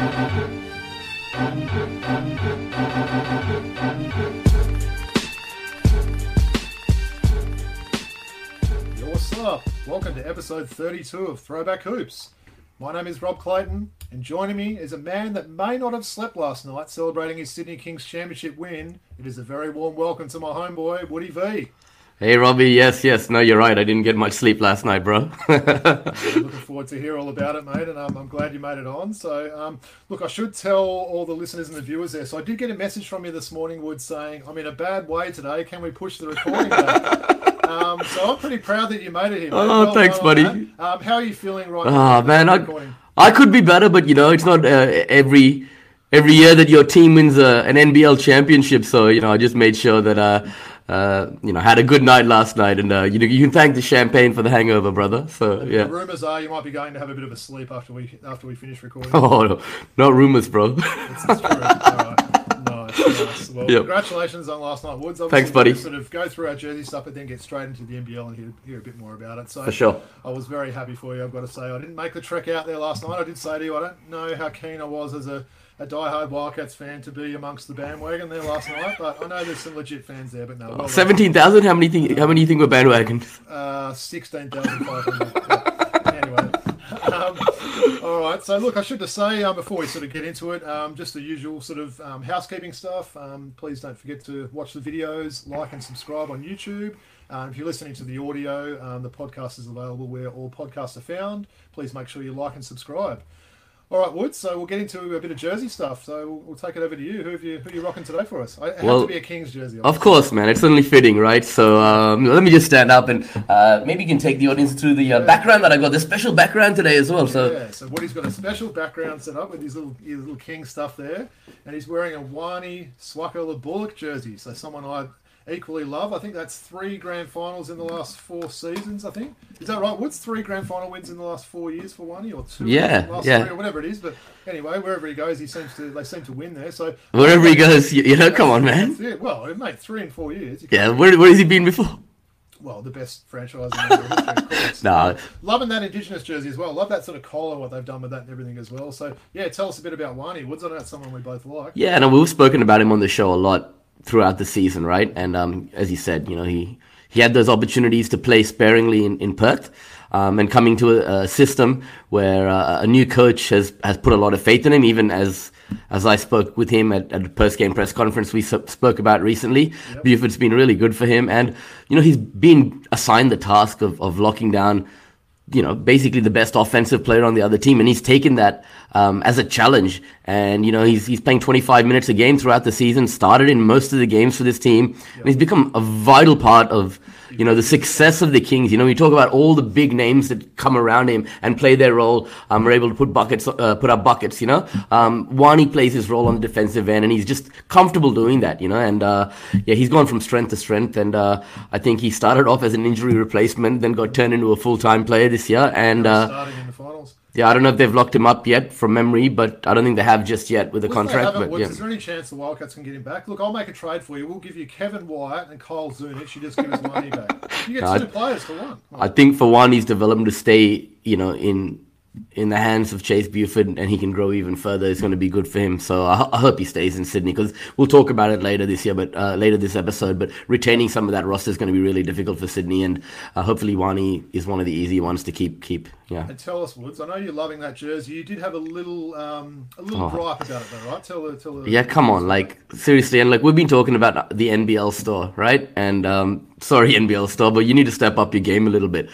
What's up? Welcome to episode 32 of Throwback Hoops. My name is Rob Clayton, and joining me is a man that may not have slept last night celebrating his Sydney Kings Championship win. It is a very warm welcome to my homeboy, Woody V. Hey Robbie, yes, yes, no, you're right. I didn't get much sleep last night, bro. Looking forward to hear all about it, mate, and um, I'm glad you made it on. So, um, look, I should tell all the listeners and the viewers there. So, I did get a message from you this morning, Wood, saying I'm in a bad way today. Can we push the recording back? um, so, I'm pretty proud that you made it here. Mate. Oh, Well thanks, on buddy. Um, how are you feeling right Ah, now? man, I, I could be better, but you know, it's not uh, every every year that your team wins uh, an NBL championship. So you know, I just made sure that uh, uh, you know had a good night last night, and uh, you you can thank the champagne for the hangover, brother. So The yeah. rumours are you might be going to have a bit of a sleep after we after we finish recording. Oh, no, not rumors, bro. It's, it's true. All right. Nice, nice. Well, Yep. congratulations on last night, Woods. Obviously, Thanks, buddy. Sort of go through our jersey stuff, but then get straight into the NBL and hear, hear a bit more about it. So For sure. I was very happy for you. I've got to say, I didn't make the trek out there last night. I did say to you, I don't know how keen I was as a, a diehard Wildcats fan to be amongst the bandwagon there last night, but I know there's some legit fans there. But no, well. Seventeen thousand. How many think? How many you think were bandwagon? Uh, 16,500. anyway. Um, all right. So, look, I should just say um, before we sort of get into it, um, just the usual sort of um, housekeeping stuff. Um, please don't forget to watch the videos, like and subscribe on YouTube. Um, if you're listening to the audio, um, the podcast is available where all podcasts are found. Please make sure you like and subscribe. All right, Woods. So we'll get into a bit of jersey stuff. So we'll, we'll take it over to you. Who have you who are you rocking today for us? I, it Well, to be a Kings jersey. Of course, man. It's only fitting, right? So um, let me just stand up and uh, maybe you can take the audience through the uh, background that I've got. The special background today as well. So Yeah, so Woody's got a special background set up with his little his little king stuff there, and he's wearing a Wani Swaka Lo Buluk jersey. So someone I equally love. I think that's three grand finals in the last four seasons. I think is that right? What's three grand final wins in the last four years for Wani or two? Yeah, last yeah. three or whatever it is. But anyway, wherever he goes, he seems to they seem to win there. So wherever he goes, you, you know, come on, man. Yeah, well, mate, three in four years. Yeah, where, where has he been before? well, the best franchise in the history, of course. Nah. Loving that Indigenous jersey as well. Love that sort of collar, what they've done with that and everything as well. So, yeah, tell us a bit about Wani Woods. I know that's someone we both like. Yeah, and we've spoken about him on the show a lot throughout the season, right? And um, as you said, you know, he he had those opportunities to play sparingly in, in Perth. Um, and coming to a, a system where uh, a new coach has, has put a lot of faith in him, even as as I spoke with him at, at the post game press conference we spoke about recently. Buford's been really good for him, and you know he's been assigned the task of, of locking down you know, basically the best offensive player on the other team, and he's taken that um, as a challenge. And you know, he's he's playing 25 minutes a game throughout the season. Started in most of the games for this team, and he's become a vital part of you know the success of the Kings. You know, we talk about all the big names that come around him and play their role. Um, are able to put buckets, uh, put up buckets. You know, um, Wani plays his role on the defensive end, and he's just comfortable doing that. You know, and uh, yeah, he's gone from strength to strength. And uh, I think he started off as an injury replacement, then got turned into a full time player this year. And uh, Starting in the finals. Yeah, I don't know if they've locked him up yet from memory, but I don't think they have just yet with the contract. But yeah. Is there any chance the Wildcats can get him back? Look, I'll make a trade for you. We'll give you Kevin Wyatt and Kyle Zunic. You just give us money back. You get No, two I- players for one. I think for one, he's development to stay, you know, in in the hands of Chase Buford, and he can grow even further. It's going to be good for him. So I, I hope he stays in Sydney because we'll talk about it later this year, but uh, later this episode. But retaining some of that roster is going to be really difficult for Sydney, and uh, hopefully Wani is one of the easy ones to keep. Keep, yeah. And tell us, Woods. I know you're loving that jersey. You did have a little, um, a little gripe about it, though, right? Tell the, tell. Oh. Yeah, come on, like seriously, and like we've been talking about the NBL store, right? And um, sorry, NBL store, but you need to step up your game a little bit.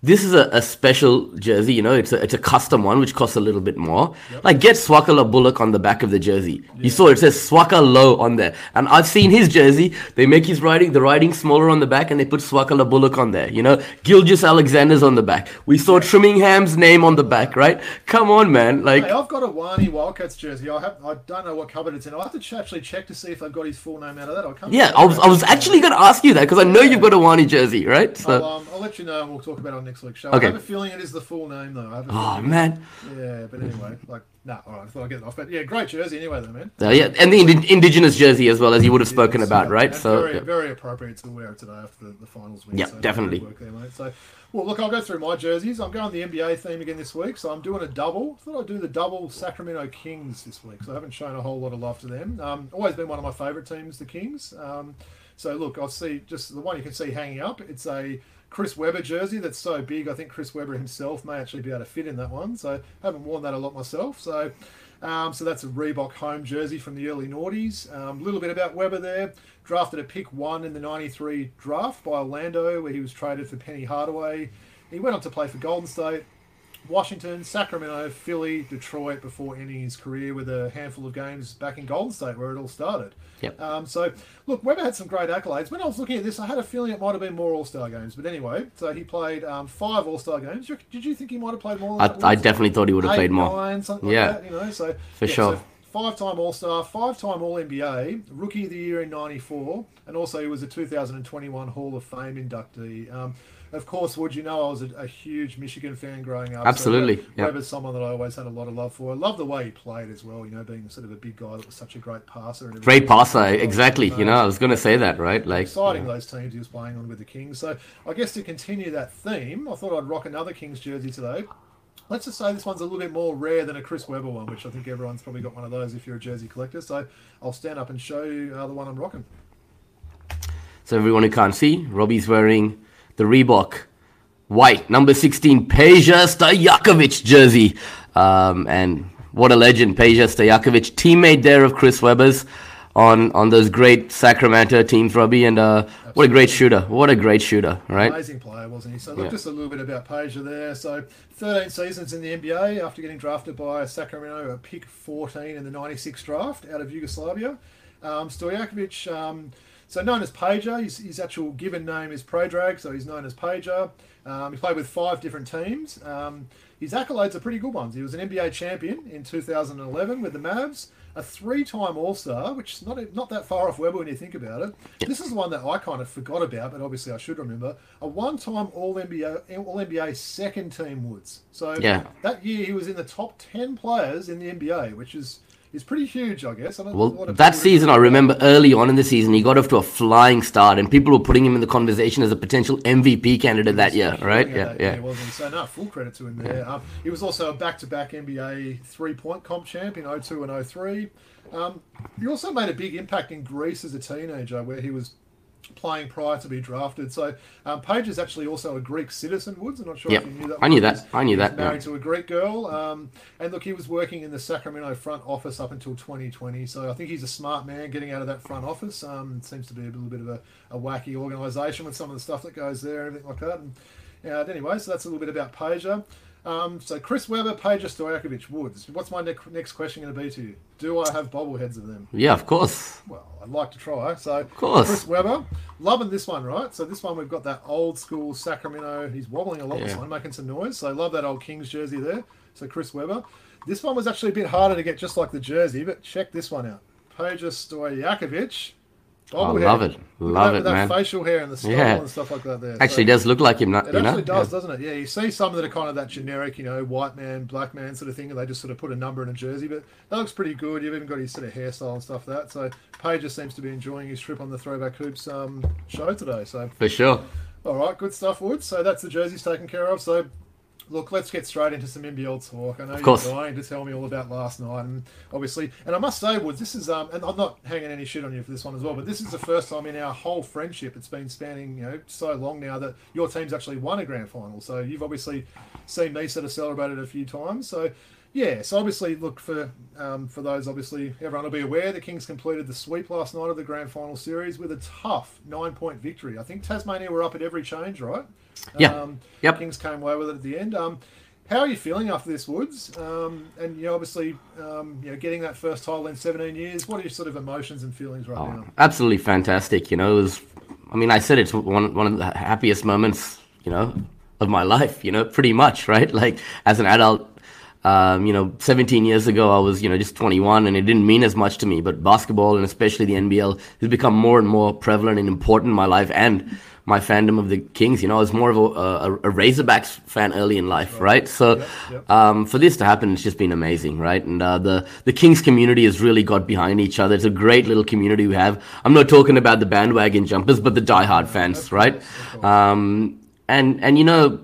This is a, a special jersey, you know. It's a it's a custom one, which costs a little bit more. Like get Swaka Lo Buluk on the back of the jersey. You saw it says Swaka Lo on there, and I've seen his jersey. They make his writing the writing smaller on the back, and they put Swaka Lo Buluk on there. You know, Gilgeous-Alexander's on the back. We saw Trimmingham's name on the back, right? Come on, man, like. Hey, I've got a Wani Wildcats jersey. I have. I don't know what cupboard it's in. I'll have to ch- actually check to see if I've got his full name out of that. I'll come. Yeah, I was, I was actually going to ask you that because I know you've got a Wani jersey, right? So I'll, um, I'll let you know, and we'll talk about it on next week's show. Okay. I have a feeling it is the full name though. I Oh man, Yeah, but anyway, like, nah, all right, I thought I'd get it off. But yeah, great jersey anyway, though, man. Uh, yeah, and the indi- indigenous jersey as well as you would have spoken Yes, about, yeah, right? and So very, yeah. very appropriate to wear it today after the, the finals win. Yeah, so definitely. work there, mate. So, well, look, I'll go through my jerseys. I'm going the NBA theme again this week, so I'm doing a double. thought I'd do the double Sacramento Kings this week, so I haven't shown a whole lot of love to them. Um, always been one of my favourite teams, the Kings. Um, so look, I'll see just the one you can see hanging up. It's a Chris Webber jersey that's so big. I think Chris Webber himself may actually be able to fit in that one. So I haven't worn that a lot myself. So. Um, so that's a Reebok home jersey from the early noughties. A um, little bit about Webber there. Drafted at pick one in the 93 draft by Orlando, where he was traded for Penny Hardaway. He went on to play for Golden State, Washington, Sacramento, Philly, Detroit before ending his career with a handful of games back in Golden State where it all started. Yep. Um, so, look, Webber had some great accolades. When I was looking at this, I had a feeling it might have been more All Star games. But anyway, so he played um, five All Star games. Did you- think he might have played more? I? I definitely thought he would have Eight, played more. Nine, something Yeah. like that, you know. So For sure. five-time All-Star, five-time All-NBA, Rookie of the Year in '94, and also he was a 2021 Hall of Fame inductee. Um, of course, would you know I was a, a huge Michigan fan growing up? Absolutely, So Web- yep. Webber's someone that I always had a lot of love for. I love the way he played as well. You know, being sort of a big guy that was such a great passer. And Great passer, exactly. You know, I was going to say that, right? Like, exciting those teams he was playing on with the Kings. So I guess to continue that theme, I thought I'd rock another Kings jersey today. Let's just say this one's a little bit more rare than a Chris Webber one, which I think everyone's probably got one of those if you're a jersey collector. So I'll stand up and show you uh, the one I'm rocking. So everyone who can't see, Robbie's wearing the Reebok white number 16 Peja Stojakovic jersey. Um, and what a legend, Peja Stojakovic, teammate there of Chris Webber's on, on those great Sacramento teams, Robbie. And uh, what a great shooter. What a great shooter, right? Amazing player, wasn't he? So look, Yeah. just a little bit about Peja there. So 13 seasons in the NBA after getting drafted by Sacramento at pick 14 in the 96 draft out of Yugoslavia. Um, Stojakovic, um, so known as Peja, his, his actual given name is Predrag, so he's known as Peja. Um, he played with five different teams. Um, his accolades are pretty good ones. He was an NBA champion in 2011 with the Mavs, a three-time All-Star, which is not not that far off Webber when you think about it. This is one that I kind of forgot about, but obviously I should remember. A one-time All-NBA All-NBA second-team Woods. So Yeah. that year he was in the top 10 players in the NBA, which is is pretty huge, I guess. I don't, Well, that season, I remember early on in the season, he got off to a flying start, and people were putting him in the conversation as a potential MVP candidate that year, right? Yeah, that yeah. he? So no, full credit to him there. Um, he was also a back-to-back NBA three-point comp champ in 02 and 03. Um, he also made a big impact in Greece as a teenager, where he was playing prior to be drafted. So um, Peja is actually also a Greek citizen. Woods, I'm not sure Yep. if you knew that. I knew that. I knew that, yeah. Married to a Greek girl, um, and look, he was working in the Sacramento front office up until 2020. So I think he's a smart man getting out of that front office. Um, it seems to be a little bit of a, a wacky organisation with some of the stuff that goes there and everything like that. And, uh, anyway, so that's a little bit about Peja. Um, so Chris Webber, Peja, Stojakovic, Woods. What's my ne- next question going to be to you? Do I have bobbleheads of them? Yeah, of course. Well, I'd like to try. So, of course. Chris Webber, loving this one, right? So this one we've got that old school Sacramento. He's wobbling a lot. This one, making some noise. So I love that old Kings jersey there. So Chris Webber. This one was actually a bit harder to get, just like the jersey. But check this one out. Peja Stojakovic. I bobblehead. love it. Love it, that man. facial hair and the style Yeah. and stuff like that. There. Actually, So- does look like him, not, it you know? actually does, Yeah. doesn't it? Yeah, you see some that are kind of that generic, you know, white man, black man sort of thing, and they just sort of put a number in a jersey. But that looks pretty good. You've even got his sort of hairstyle and stuff like that. So Peja just seems to be enjoying his trip on the Throwback Hoops um, show today. So For sure. all right, good stuff, Woods. So that's the jerseys taken care of. So look, let's get straight into some NBL talk. I know course. you're dying to tell me all about last night, and obviously, and I must say, Woods, this is, um, and I'm not hanging any shit on you for this one as well, but this is the first time in our whole friendship, it's been spanning, you know, so long now that your team's actually won a grand final. So you've obviously seen me sort of celebrate it a few times. So. Yeah, so obviously, look for um, for those. Obviously, everyone will be aware the Kings completed the sweep last night of the grand final series with a tough nine point victory. I think Tasmania were up at every change, right? Yeah. Um, Yep. Kings came away with it at the end. Um, how are you feeling after this, Woods? Um, and you know, obviously, um, you know, getting that first title in 17 years. What are your sort of emotions and feelings right now? Absolutely fantastic. You know, it was, I mean, I said it's one, one of the happiest moments, you know, of my life, you know, pretty much, right? Like, as an adult, um, you know, 17 years ago, I was, you know, just 21 and it didn't mean as much to me. But basketball and especially the NBL has become more and more prevalent and important in my life and my fandom of the Kings. You know, I was more of a, a, a Razorbacks fan early in life, right? So Yep, yep. Um, for this to happen, it's just been amazing, right? And uh, the the Kings community has really got behind each other. It's a great little community we have. I'm not talking about the bandwagon jumpers, but the diehard fans, right? Um, and and you know,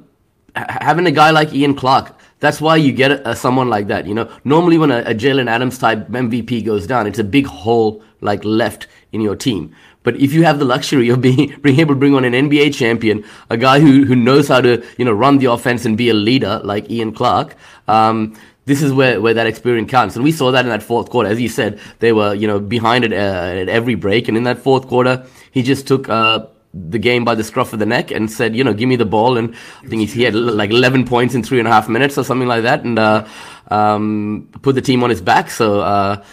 having a guy like Ian Clark. That's why you get a, a, someone like that. You know, normally when a, a Jalen Adams type MVP goes down, it's a big hole like left in your team. But if you have the luxury of being, being able to bring on an NBA champion, a guy who, who knows how to you know run the offense and be a leader like Ian Clark, um, this is where, where that experience counts. And we saw that in that fourth quarter. As you said, they were you know behind it uh, at every break, and in that fourth quarter, he just took. Uh, the game by the scruff of the neck and said, you know, give me the ball. And I think he had like 11 points in three and a half minutes or something like that, and uh, um, put the team on his back. So uh,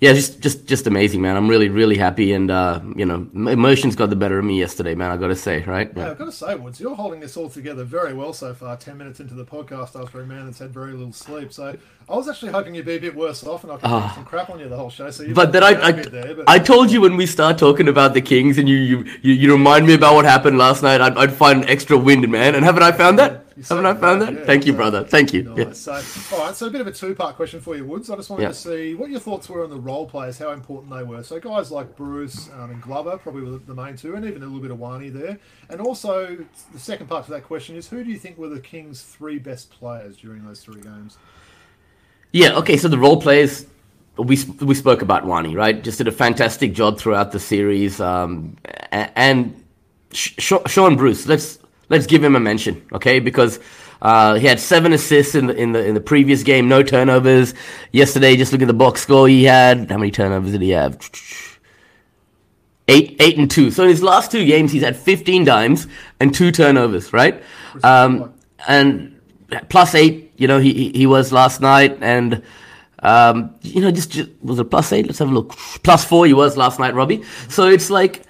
yeah, just just just amazing, man. I'm really really happy, and uh, you know, emotions got the better of me yesterday, man. I got to say, right? Yeah, I've got to say, Woods, you're holding this all together very well so far. Ten minutes into the podcast after a man that's had very little sleep, so I was actually hoping you'd be a bit worse off, and I could uh, some crap on you the whole show. So, but then I I, there, but... I told you when we start talking about the Kings, and you you you, you remind me about what happened last night, I'd, I'd find extra wind, man. And haven't I found that? Haven't I found that? Yeah, Thank you, brother. Thank you. Nice. Yeah. So, all right. So, a bit of a two-part question for you, Woods. I just wanted to see what your thoughts were on the role players, how important they were. So, guys like Bruce um, and Glover probably were the main two, and even a little bit of Wani there. And also, the second part to that question is, who do you think were the Kings' three best players during those three games? Yeah. Okay. So the role players. We, we spoke about Wani, right? Just did a fantastic job throughout the series, um, and Shaun Bruce. Let's let's give him a mention, okay? Because uh, he had seven assists in the in the in the previous game, no turnovers. Yesterday, just look at the box score he had. How many turnovers did he have? Eight, eight and two. So in his last two games, he's had 15 dimes and two turnovers, right? Um, and plus eight, you know, he he was last night, and um, you know, just, just was it plus eight? Let's have a look. Plus four, he was last night, Robbie. So it's like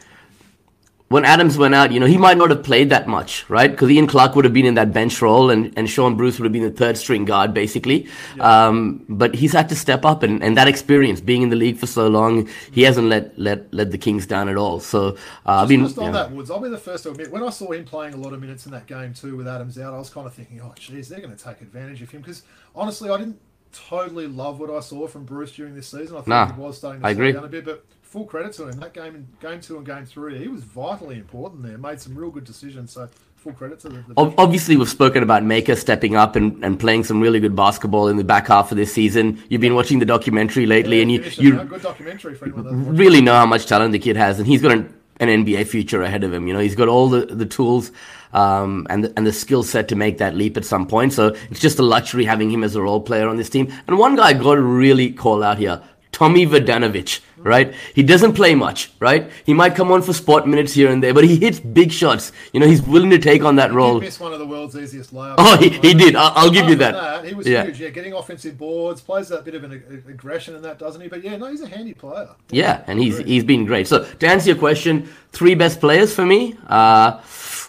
when Adams went out, you know, he might not have played that much, right? Because Ian Clark would have been in that bench role and, and Shaun Bruce would have been the third string guard, basically. Yeah. Um, but he's had to step up and, and that experience, being in the league for so long, he hasn't let let, let the Kings down at all. So, uh, I mean, just on yeah. that, Woods, I'll be the first to admit, when I saw him playing a lot of minutes in that game too with Adams out, I was kind of thinking, oh, geez, they're going to take advantage of him. Because honestly, I didn't totally love what I saw from Bruce during this season. I think nah, he was starting to I slow agree. down a bit, but full credit to him. That game game two and game three, he was vitally important there. Made some real good decisions. So full credit to the. the Obviously, we've spoken about Maker stepping up and, and playing some really good basketball in the back half of this season. You've been watching the documentary lately, yeah, and you you good documentary really know how much talent the kid has, and he's got an, an NBA future ahead of him. You know, he's got all the the tools. Um, and the, and the skill set to make that leap at some point. So it's just a luxury having him as a role player on this team. And one guy I got to really call out here, Tommy Vodanovich, right? He doesn't play much, right? He might come on for spot minutes here and there, but he hits big shots. You know, he's willing to take on that role. He missed one of the world's easiest layups. Oh, he, he did. I'll, I'll give you that. that. He was yeah. huge. Yeah, getting offensive boards, plays that bit of an aggression in that, doesn't he? But yeah, no, he's a handy player. Yeah, and he's he's been great. So to answer your question, three best players for me. Uh,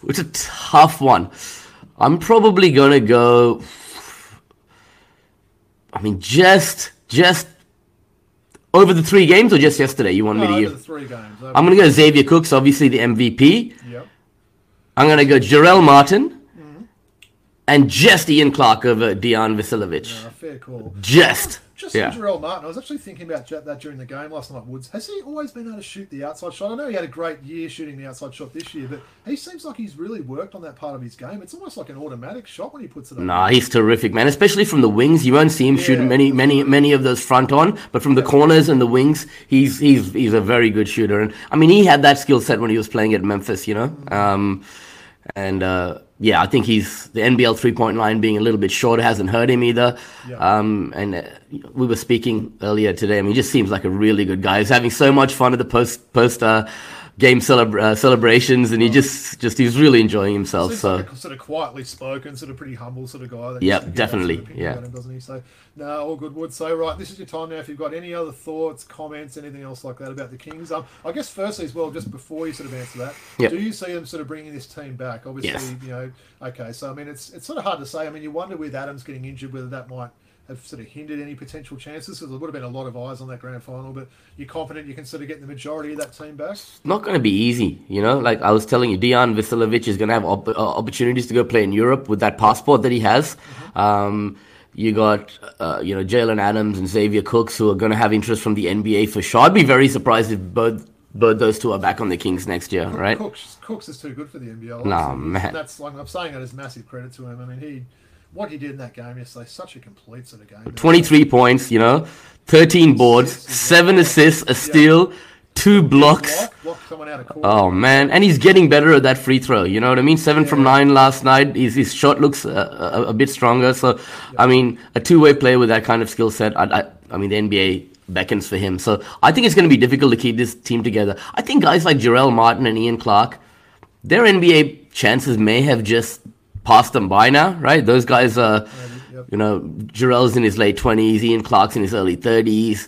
it's a tough one. I'm probably gonna go. I mean, just just over the three games or just yesterday? You want no, me to over the three games. Over I'm going to go Xavier Cooks, obviously the MVP. Yep. I'm going to go Jarell Martin. Mm-hmm. And just Ian Clark over. No, fair call. Just. Just yeah. Jarell Martin, I was actually thinking about that during the game last night, Woods. Has he always been able to shoot the outside shot? I know he had a great year shooting the outside shot this year, but he seems like he's really worked on that part of his game. It's almost like an automatic shot when he puts it up. Nah, he's terrific, man. Especially from the wings. You won't see him yeah, shooting many, many, many of those front on, but from the corners and the wings, he's he's he's a very good shooter. And I mean, he had that skill set when he was playing at Memphis, you know. Mm-hmm. Um, and uh, yeah, I think he's the NBL three point line being a little bit shorter hasn't hurt him either. Yeah. Um, and uh, we were speaking earlier today. I mean, he just seems like a really good guy. He's having so much fun at the post post uh, game celebra- uh, celebrations, and he just just he's really enjoying himself. So like sort of quietly spoken, sort of pretty humble sort of guy. That yep, definitely. Sort of yeah, him, doesn't he? So no, all good. Would so right. This is your time now. If you've got any other thoughts, comments, anything else like that about the Kings, um, I guess firstly as well, just before you sort of answer that, yep. do you see them sort of bringing this team back? Obviously, yes. you know, okay. So I mean, it's it's sort of hard to say. I mean, you wonder with Adams getting injured whether that might have sort of hindered any potential chances? Because there would have been a lot of eyes on that grand final, but you're confident you can sort of get the majority of that team back? Not going to be easy, you know. Like I was telling you, Dejan Vasiljevic is going to have op- uh, opportunities to go play in Europe with that passport that he has. Mm-hmm. Um, you got, uh, you know, Jalen Adams and Xavier Cooks who are going to have interest from the NBA for sure. I'd be very surprised if both both those two are back on the Kings next year, right? Cooks, Cooks is too good for the NBL. No man, that's like I'm saying that as massive credit to him. I mean, he what he did in that game yesterday, such a complete sort of game. 23 points, you know, 13 boards, seven assists, a steal. Two blocks. Block, block oh man, and he's getting better at that free throw. You know what I mean? Seven yeah. from nine last night. His, his shot looks uh, a, a, bit stronger. So, yeah. I mean, a two-way player with that kind of skill set. I, I, I, mean, the NBA beckons for him. So, I think it's going to be difficult to keep this team together. I think guys like Jarell Martin and Ian Clark, their NBA chances may have just passed them by now, right? Those guys are, yep. you know, Jarell's in his late twenties, Ian Clark's in his early thirties.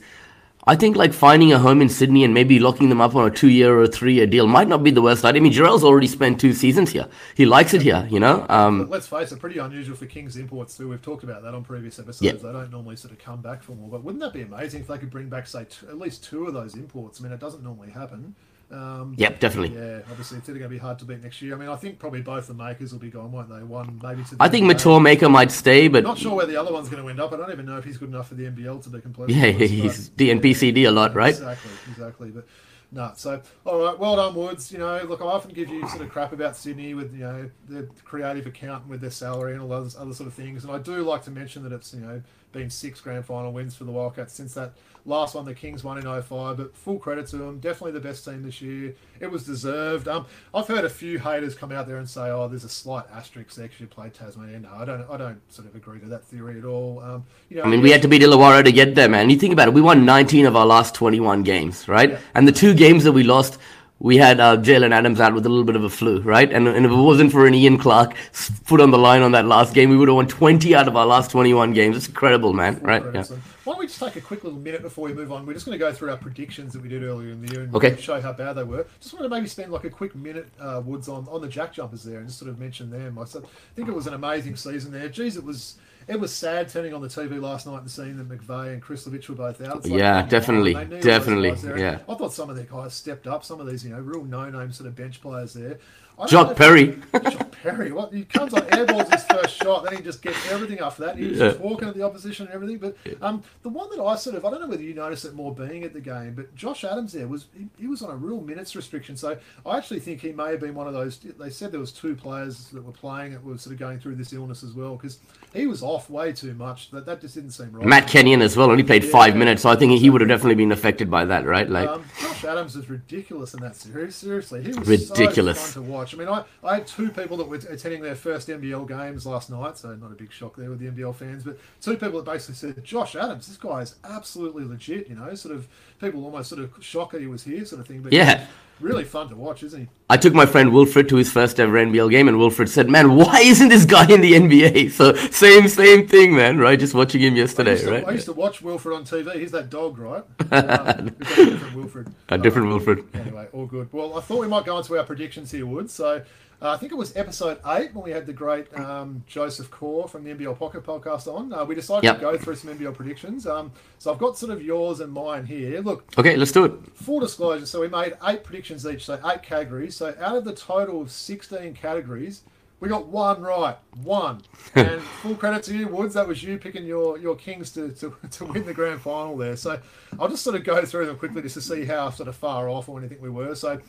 I think like finding a home in Sydney and maybe locking them up on a two year or three year deal might not be the worst idea. I mean, Jarell's already spent two seasons here. He likes it here, you know? Um, let's face it, pretty unusual for Kings imports too. We've talked about that on previous episodes. Yeah. They don't normally sort of come back for more. But wouldn't that be amazing if they could bring back, say, t- at least two of those imports? I mean, it doesn't normally happen. Um, yep, definitely. Yeah, obviously it's going to be hard to beat next year. I mean, I think probably both the makers will be gone, won't they? One maybe to. I think Matur Maker might stay, but not sure where the other one's going to end up. I don't even know if he's good enough for the NBL to be completely. Yeah, honest, he's DNPCD yeah, a lot, right? Exactly, exactly. But no, so all right, well done, Woods. You know, look, I often give you sort of crap about Sydney with you know the creative accountant with their salary and all those other sort of things, and I do like to mention that it's you know been six grand final wins for the Wildcats since that last one the Kings won in 05. But full credit to them, definitely the best team this year. It was deserved. Um, I've heard a few haters come out there and say, "Oh, there's a slight asterisk they actually played Tasmania." No, I don't. I don't sort of agree to that theory at all. Um, you know, I mean, we had to beat Illawarra to get there, man. You think about it, we won 19 of our last 21 games, right? Yeah. And the two games that we lost we had uh, Jalen Adams out with a little bit of a flu, right? And, and if it wasn't for an Ian Clark foot on the line on that last game, we would have won 20 out of our last 21 games. It's incredible, man, right? Yeah. Why don't we just take a quick little minute before we move on? We're just going to go through our predictions that we did earlier in the year and okay. show how bad they were. Just want to maybe spend like a quick minute, uh, Woods, on, on the Jack Jumpers there and just sort of mention them. I think it was an amazing season there. Geez, it was it was sad turning on the TV last night and seeing that McVeigh and Krslovic were both out. Like, yeah, definitely, definitely. Yeah, I thought some of their guys stepped up. Some of these, you know, real no-name sort of bench players there. Jock Perry. Jock Perry. What he comes on airballs his first shot, then he just gets everything after that. He's yeah. just walking at the opposition and everything. But um, the one that I sort of I don't know whether you noticed it more being at the game, but Josh Adams there was he, he, was on a real minutes restriction. So I actually think he may have been one of those. They said there was two players that were playing that were sort of going through this illness as well because he was off way too much. That that just didn't seem right. Matt Kenyon as well only played yeah, five minutes, so I think he would have definitely been affected by that, right? Like um, Josh Adams is ridiculous in that series. Seriously, he was ridiculous so fun to watch. I mean, I, I had two people that were attending their first NBL games last night, so not a big shock there with the NBL fans, but two people that basically said, Josh Adams, this guy is absolutely legit, you know, sort of people almost sort of shocked that he was here, sort of thing. But yeah. Really fun to watch, isn't he? I took my friend Wilfred to his first ever NBL game, and Wilfred said, "Man, why isn't this guy in the NBA?" So same, same thing, man. Right? Just watching him yesterday, I to, right? I used to watch Wilfred on TV. He's that dog, right? Um, different Wilfred. A different um, Wilfred. Anyway, all good. Well, I thought we might go into our predictions here, Wood. So uh, I think it was episode eight when we had the great um, Joseph Core from the NBL Pocket podcast on. Uh, we decided yep. to go through some NBL predictions. Um, so I've got sort of yours and mine here. Look. Okay, let's do it. Full disclosure. So we made eight predictions each, so eight categories. So out of the total of 16 categories, we got one right. One. And full credit to you, Woods. That was you picking your, your Kings to, to, to win the grand final there. So I'll just sort of go through them quickly just to see how sort of far off or anything we were. So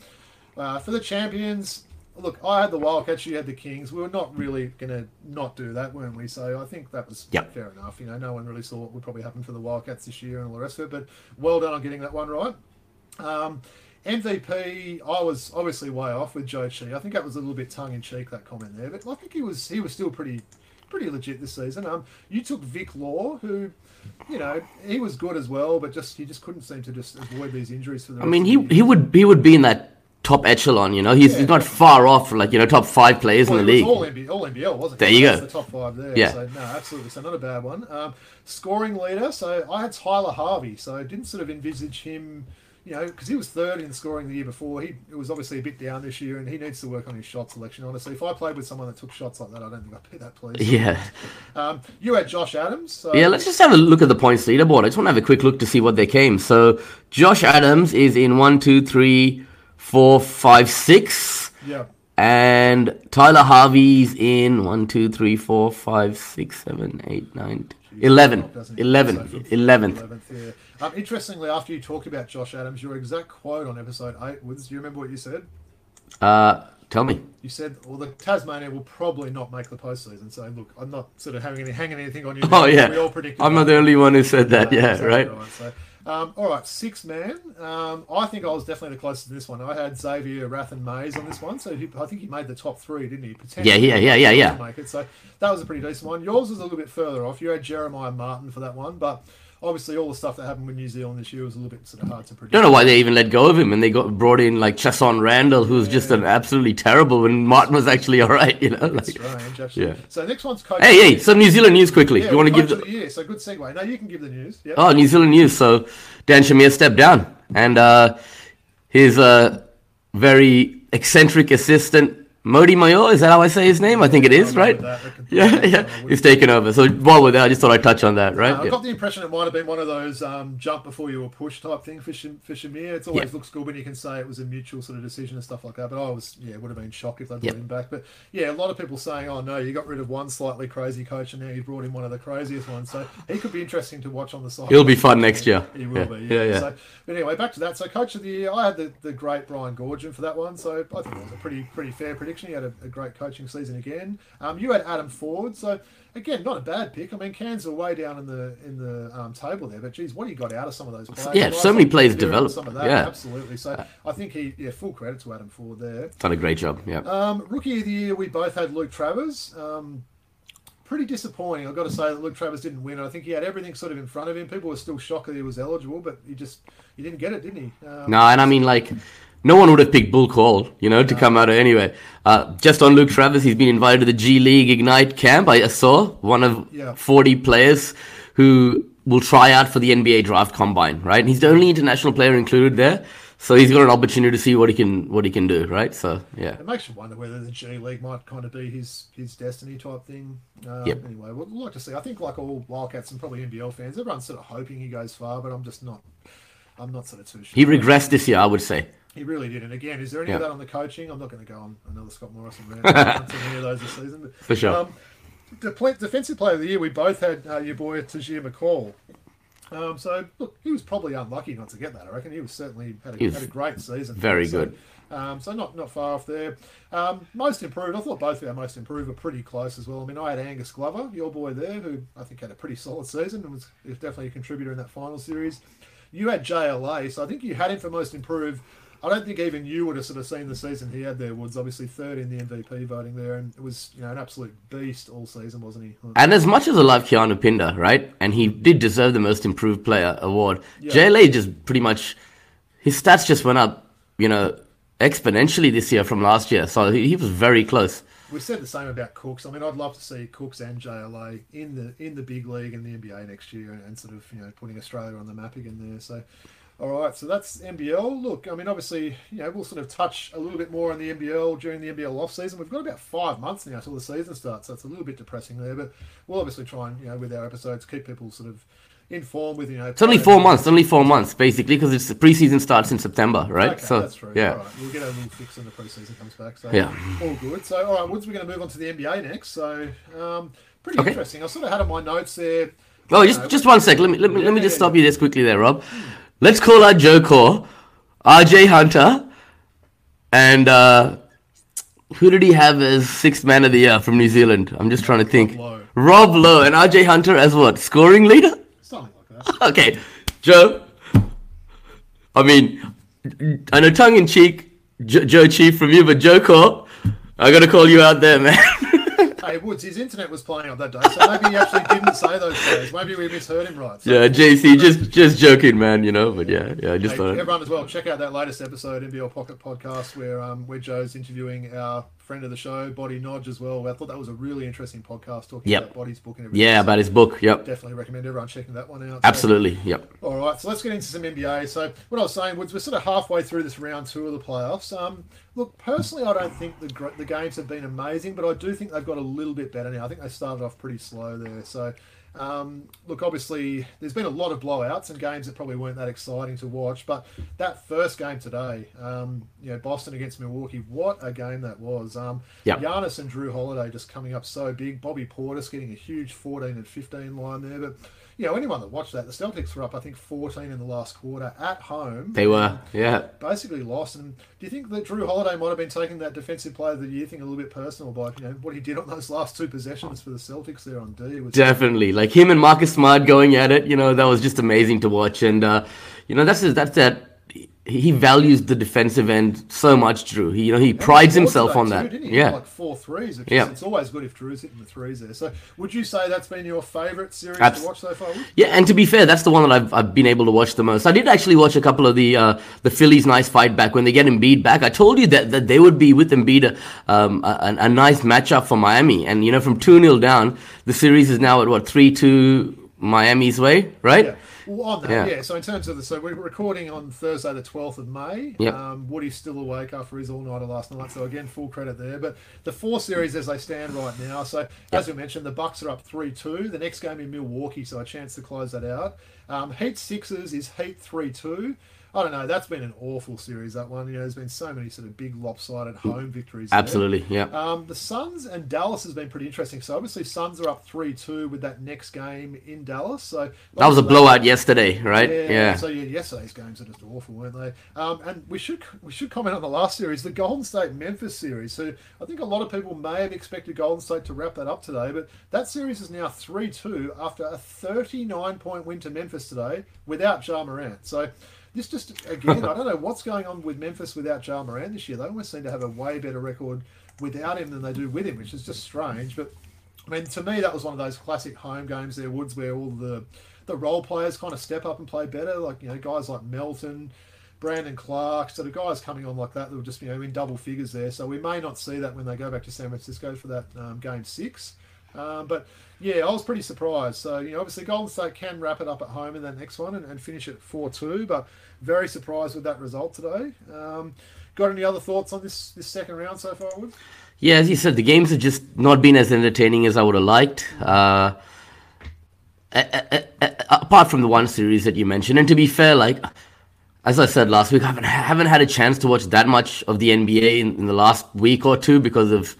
uh, for the champions, look, I had the Wildcats, you had the Kings. We were not really going to not do that, weren't we? So I think that was yep. fair enough. You know, no one really saw what would probably happen for the Wildcats this year and all the rest of it. But well done on getting that one right. Um, MVP, I was obviously way off with Joe Chi. I think that was a little bit tongue in cheek that comment there, but I think he was he was still pretty pretty legit this season. Um, you took Vic Law, who, you know, he was good as well, but just he just couldn't seem to just avoid these injuries for the. I mean, he he would he would be in that top echelon. You know, he's, yeah. he's not far off, like you know, top five players well, in the league. all, NBL, all NBL, wasn't there? You go. The top five there. Yeah. So no, absolutely. So not a bad one. Um, scoring leader. So I had Tyler Harvey. So I didn't sort of envisage him you know, because he was third in scoring the year before. He it was obviously a bit down this year, and he needs to work on his shot selection. Honestly, if I played with someone that took shots like that, I don't think I'd be that pleased. Yeah. Um, you had Josh Adams. So Yeah, let's just have a look at the points leaderboard. I just want to have a quick look to see what they came. So Josh Adams is in one, two, three, four, five, six. yeah. And Tyler Harvey's in one, two, three, four, five, six, seven, eight, nine, eleven. Eleven. Eleventh. 11th, yeah. Um, interestingly, after you talked about Josh Adams, your exact quote on episode eight was, do you remember what you said? Uh, tell me. You said, well, the Tasmania will probably not make the postseason. So, look, I'm not sort of having any, hanging anything on you. Oh, yeah. We all predicted I'm not the only one who said that. Yeah, right. So, um, all right, six man. Um, I think I was definitely the closest to this one. I had Xavier Rathan-Mayes on this one, so he, I think he made the top three, didn't he? Yeah, yeah, yeah, yeah, to Make it. So that was a pretty decent one. Yours was a little bit further off. You had Jeremiah Martin for that one, but obviously all the stuff that happened with New Zealand this year was a little bit sort of hard to predict. Don't know why they even let go of him, and they got brought in like Chasson Randall, who was just an absolutely terrible. When Martin was actually all right, you know. Like, Strange, actually. Yeah. So next one's coach. hey, hey, some New Zealand news quickly. Yeah, you want to give the the year? So good segue. No, you can give the news. Yep. Oh, New Zealand news. So Dan Shamir stepped down, and uh, his uh, very eccentric assistant Mody Maor, is that how I say his name? I think it is, right? remember that, but Yeah, yeah. He's taken over. So while we're there, I just thought I'd touch on that, right? Uh, I Yeah. got the impression it might have been one of those um, jump before you were pushed type thing for, Shim- for Shamir. It's always Yeah. looks good when you can say it was a mutual sort of decision and stuff like that. But I was, yeah, would have been shocked if they brought Yep. him back. But yeah, a lot of people saying, oh no, you got rid of one slightly crazy coach and now you brought in one of the craziest ones. So he could be interesting to watch on the side. He'll be fun next year. He will Yeah, be. yeah, Yeah, yeah. So, but anyway, back to that. So, coach of the year, I had the, the great Brian Goorjian for that one. So, I think it was a pretty pretty fair prediction. He had a, a great coaching season again. Um, you had Adam Forde. So, again, not a bad pick. I mean, Cairns are way down in the in the um, table there, but geez, what he got out of some of those players? Yeah, so many players developed. Some of that, Yeah. absolutely. So, I think he, yeah, full credit to Adam Forde there. Done a great job. Yeah. Um, rookie of the year, we both had Luke Travers. Um, pretty disappointing. I've got to say that Luke Travers didn't win. I think he had everything sort of in front of him. People were still shocked that he was eligible, but he just he didn't get it, didn't he? Um, No, and I mean, like, no one would have picked Bull Call, you know, to come out of anyway. Uh, just on Luke Travers, he's been invited to the G League Ignite camp. I saw one of Yeah. 40 players who will try out for the NBA draft combine, right? And he's the only international player included there. So he's got an opportunity to see what he can what he can do, right? So yeah, It makes you wonder whether the G League might kind of be his his destiny type thing. Um, Yep. Anyway, we'd like to see. I think like all Wildcats and probably NBL fans, everyone's sort of hoping he goes far, but I'm just not. I'm not sort of too sure. he regressed this year, I would say. He really did. And again, is there any Yeah. of that on the coaching? I'm not going to go on another Scott Morrison rant until any of those this season. But, For sure. Um, the defensive player of the year, we both had uh, your boy Tahjere McCall. Um, so look, he was probably unlucky not to get that. I reckon he was certainly had a, was had a great season. very So, good. Um, so not not far off there. Um, most improved. I thought both of our most improved were pretty close as well. I mean, I had Angus Glover, your boy there, who I think had a pretty solid season and was definitely a contributor in that final series. You had JLA, so I think you had him for most improved. I don't think even you would have sort of seen the season he had there. Woods obviously third in the MVP voting there, and it was you know an absolute beast all season, wasn't he? And as much as I love Keanu Pinder, right, and he did deserve the most improved player award, Yeah. JLA just pretty much his stats just went up, you know, exponentially this year from last year. So he, he was very close. We said the same about Cooks. I mean, I'd love to see Cooks and JLA in the in the big league and the NBA next year, and, and sort of you know putting Australia on the map again there. So, all right, so that's NBL. Look, I mean, obviously, you know, we'll sort of touch a little bit more on the NBL during the NBL off season. We've got about five months now till the season starts, so it's a little bit depressing there. But we'll obviously try and you know with our episodes keep people sort of informed with you know. It's only four months, only four months basically, because it's the preseason starts in September, right? Okay, so that's true. yeah, right. We'll get a little fix when the preseason comes back. So Yeah. all good. So all right, Woods, we're going to move on to the NBA next. So um, pretty Okay. interesting. I sort of had on my notes there. Oh, just know, just one sec. Let me let me let me just yeah, stop you this quickly there, Rob. Let's call out Joe Core, RJ Hunter, and uh, who did he have as sixth man of the year from New Zealand? I'm just trying to think. Loe. Rob Loe and RJ Hunter as what? Scoring leader? something like that. Okay, Joe. I mean, I know tongue in cheek, jo- Joe Chief from you, but Joe Core, I gotta call you out there, man. hey Woods, his internet was playing up that day, so maybe he actually didn't say those things. Maybe we misheard him right. So yeah, JC, just just joking, man. You know, but yeah, yeah, I just Hey, thought. everyone as well, check out that latest episode, NBL Pocket Podcast, where um, where Joe's interviewing our friend of the show, Body Nodge, as well. I thought that was a really interesting podcast talking Yep. about Body's book and everything. Yeah, So about his book. Yep. Definitely recommend everyone checking that one out. So- Absolutely. Yep. all right, so let's get into some NBA. So what I was saying was we're sort of halfway through this round two of the playoffs. Um, look, personally, I don't think the the games have been amazing, but I do think they've got a little bit better now. I think they started off pretty slow there. So um, look, obviously, there's been a lot of blowouts and games that probably weren't that exciting to watch. But that first game today, um, you know, Boston against Milwaukee, what a game that was. Um, Yep. Giannis and Jrue Holiday just coming up so big. Bobby Portis getting a huge 14 and 15 line there. But, you know, anyone that watched that, the Celtics were up, I think, 14 in the last quarter at home. They were. Yeah. Basically lost. And do you think that Jrue Holiday might have been taking that defensive player of the year thing a little bit personal by, you know, what he did on those last two possessions for the Celtics there on D? Was Definitely, like him and Marcus Smart going at it. You know, that was just amazing to watch, and uh, you know, that's that's that. He values the defensive end so much, Jrue. He, you know, he prides scored himself on too, that. he? Yeah, Like four threes. Which Yeah. is, it's always good if Jrue's hitting the threes there. So would you say that's been your favourite series Abs- to watch so far? Yeah, and to be fair, that's the one that I've, I've been able to watch the most. I did actually watch a couple of the uh, the Phillies' nice fight back when they get Embiid back. I told you that, that they would be with Embiid um, a, a, a nice matchup for Miami, and you know from two 0 down, the series is now at what three two Miami's way, right? Yeah. Well, on that, Yeah. yeah. So in terms of the, so we're recording on Thursday, the twelfth of May. Yep. Um, Woody's still awake after his all nighter last night, so again, full credit there. But the four series as they stand right now. So as we mentioned, the Bucks are up three two. The next game in Milwaukee, so a chance to close that out. Um, Heat Sixers is Heat three two. I don't know. That's been an awful series. That one. You know, there's been so many sort of big lopsided home victories. there. Absolutely, yeah. Um, the Suns and Dallas has been pretty interesting. So obviously, Suns are up three two with that next game in Dallas. So That was a blowout yesterday, right? yeah. Yeah. So yeah, yesterday's games are just awful, weren't they? Um, and we should we should comment on the last series, the Golden State Memphis series. So I think a lot of people may have expected Golden State to wrap that up today, but that series is now three two after a thirty nine point win to Memphis today without Ja Morant. So. This just again, I don't know what's going on with Memphis without Ja Morant this year. They almost seem to have a way better record without him than they do with him, which is just strange. But I mean, to me, that was one of those classic home games there, Woods, where all the the role players kind of step up and play better. Like you know, guys like Melton, Brandon Clarke, sort of guys coming on like that that were just you know in double figures there. So we may not see that when they go back to San Francisco for that um, game six. Um, but yeah, I was pretty surprised. So you know, obviously Golden State can wrap it up at home in that next one and, and finish it four two. But very surprised with that result today. Um, got any other thoughts on this this second round so far, Woods? Yeah, as you said, the games have just not been as entertaining as I would have liked. Uh, apart from the one series that you mentioned, and to be fair, like as I said last week, I haven't haven't had a chance to watch that much of the NBA in, in the last week or two because of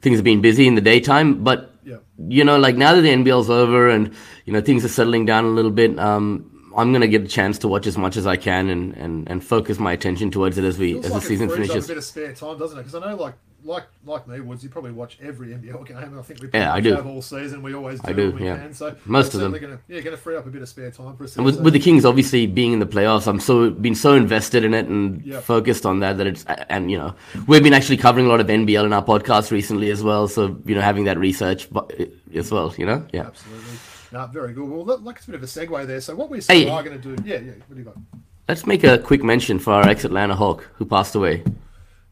things been busy in the daytime. But Yeah. you know, like now that the NBL's over and you know things are settling down a little bit, um, I'm gonna get a chance to watch as much as I can and, and, and focus my attention towards it as we Feels as like the season finishes. a bit of spare time, doesn't it? Because I know, like, like, like me, Woods, you probably watch every NBL game. and I think we Yeah, I do. have all season. We always do. I do, when we yeah. Can. So Most of them. Gonna, yeah, going to free up a bit of spare time for us. And with, with the Kings obviously being in the playoffs, I'm so been so invested in it and Yeah. focused on that that it's and you know we've been actually covering a lot of NBL in our podcast recently as well. So you know having that research as well, you know, yeah. Absolutely. No, very good. Well, look, like it's a bit of a segue there. So what we Hey. are going to do? Yeah, yeah. What do you got? Let's make a quick mention for our ex Atlanta Hawk who passed away.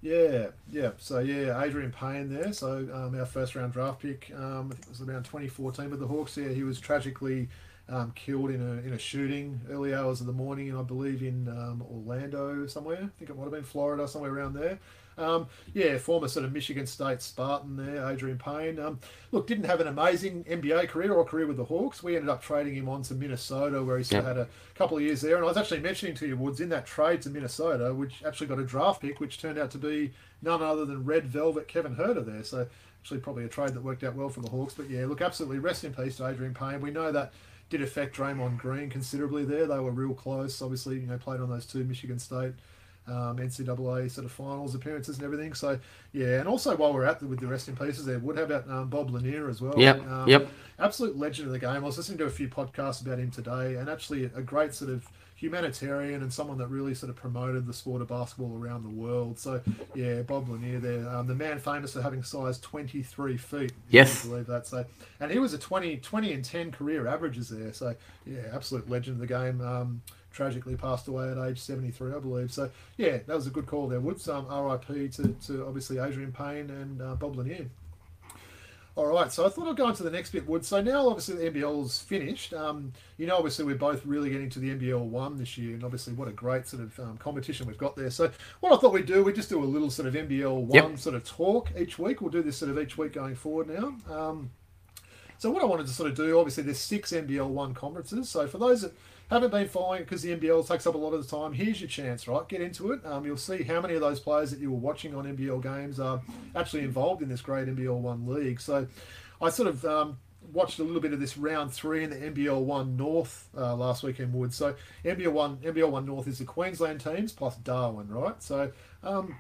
Yeah, yeah. So yeah, Adreian Payne there. So um, our first round draft pick. Um, I think it was around 2014 with the Hawks. Yeah, he was tragically um, killed in a in a shooting early hours of the morning, and I believe in um, Orlando somewhere. I think it might have been Florida, somewhere around there. Um, yeah, former sort of Michigan State Spartan there, Adreian Payne. Um, look, didn't have an amazing NBA career or career with the Hawks. We ended up trading him on to Minnesota, where he sort of Yep. had a couple of years there. And I was actually mentioning to you, Woods, in that trade to Minnesota, which actually got a draft pick, which turned out to be none other than Red Velvet Kevin Huerter there. So actually probably a trade that worked out well for the Hawks. But yeah, look, absolutely rest in peace to Adreian Payne. We know that did affect Draymond Green considerably there. They were real close. Obviously, you know, played on those two Michigan State um, NCAA sort of finals appearances and everything. So yeah, and also while we're at the, with the rest in pieces, there would have about um, Bob Lanier as well. Yep, Um, yep. Absolute legend of the game. I was listening to a few podcasts about him today, and actually a great sort of humanitarian and someone that really sort of promoted the sport of basketball around the world. So yeah, Bob Lanier there, um, the man famous for having size 23 feet. Yes. can believe that. So, and he was a 20, 20 and 10 career averages there. So yeah, absolute legend of the game. Um, tragically passed away at age 73, I believe. So, yeah, that was a good call there, Woods. Um, RIP to, to obviously Adreian Payne and uh, Bob Lanier. All right, so I thought I'd go into the next bit, Wood. So now, obviously, the NBL's finished. Um, you know, obviously, we're both really getting to the NBL one this year, and obviously, what a great sort of um, competition we've got there. So, what I thought we'd do, we just do a little sort of NBL one Yep. sort of talk each week. We'll do this sort of each week going forward now. Um, so what I wanted to sort of do, obviously, there's six NBL one conferences. So for those that haven't been following it because the NBL takes up a lot of the time, here's your chance, right? Get into it. Um, you'll see how many of those players that you were watching on NBL games are actually involved in this great NBL one league. So I sort of um, watched a little bit of this round three in the NBL one North uh, last weekend, Wood. So NBL one NBL one North is the Queensland teams plus Darwin, right? So um,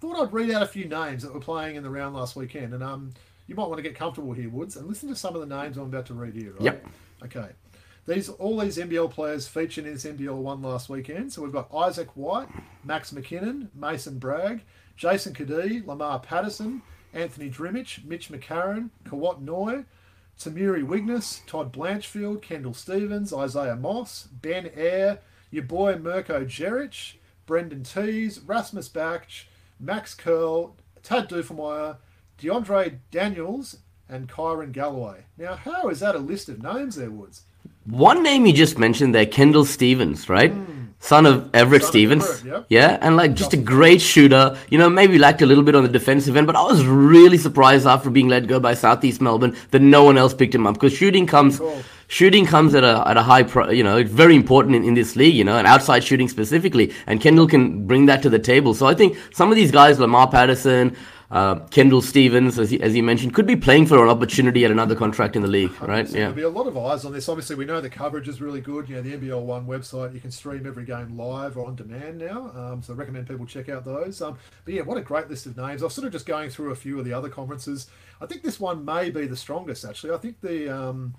thought I'd read out a few names that were playing in the round last weekend, and um, you might want to get comfortable here, Woods, and listen to some of the names I'm about to read here. Right? Yep. Okay. These all these NBL players featured in this NBL one last weekend. So we've got Isaac White, Max McKinnon, Mason Bragg, Jason Cadee, Lamar Patterson, Anthony Drmic, Mitch McCarron, Kouat Noi, Tamuri Wigness, Todd Blanchfield, Kendall Stevens, Isaiah Moss, Ben Ayre, your boy Mirko Jeric, Brendan Tees, Rasmus Bach, Max Curl, Tad Dufelmeier, DeAndre Daniels, and Kyron Galloway. Now, how is that a list of names there, Woods? One name you just mentioned there, Kendall Stephens, right? Hmm. Son of Everett. Son Stephens. Everett, yep. Yeah, and like just a great shooter. You know, maybe lacked a little bit on the defensive end, but I was really surprised after being let go by Southeast Melbourne that no one else picked him up because shooting comes. Cool. Shooting comes at a at a high, pro, you know, it's very important in, in this league, you know, and outside shooting specifically. And Kendall can bring that to the table. So I think some of these guys, Lamar Patterson, uh, Kendall Stephens, as you, as you mentioned, could be playing for an opportunity at another contract in the league, right? Yeah. There'll be a lot of eyes on this. Obviously, we know the coverage is really good. You know, the NBL One website, you can stream every game live or on demand now. Um, so I recommend people check out those. Um, but yeah, what a great list of names. I was sort of just going through a few of the other conferences. I think this one may be the strongest, actually. I think the. Um,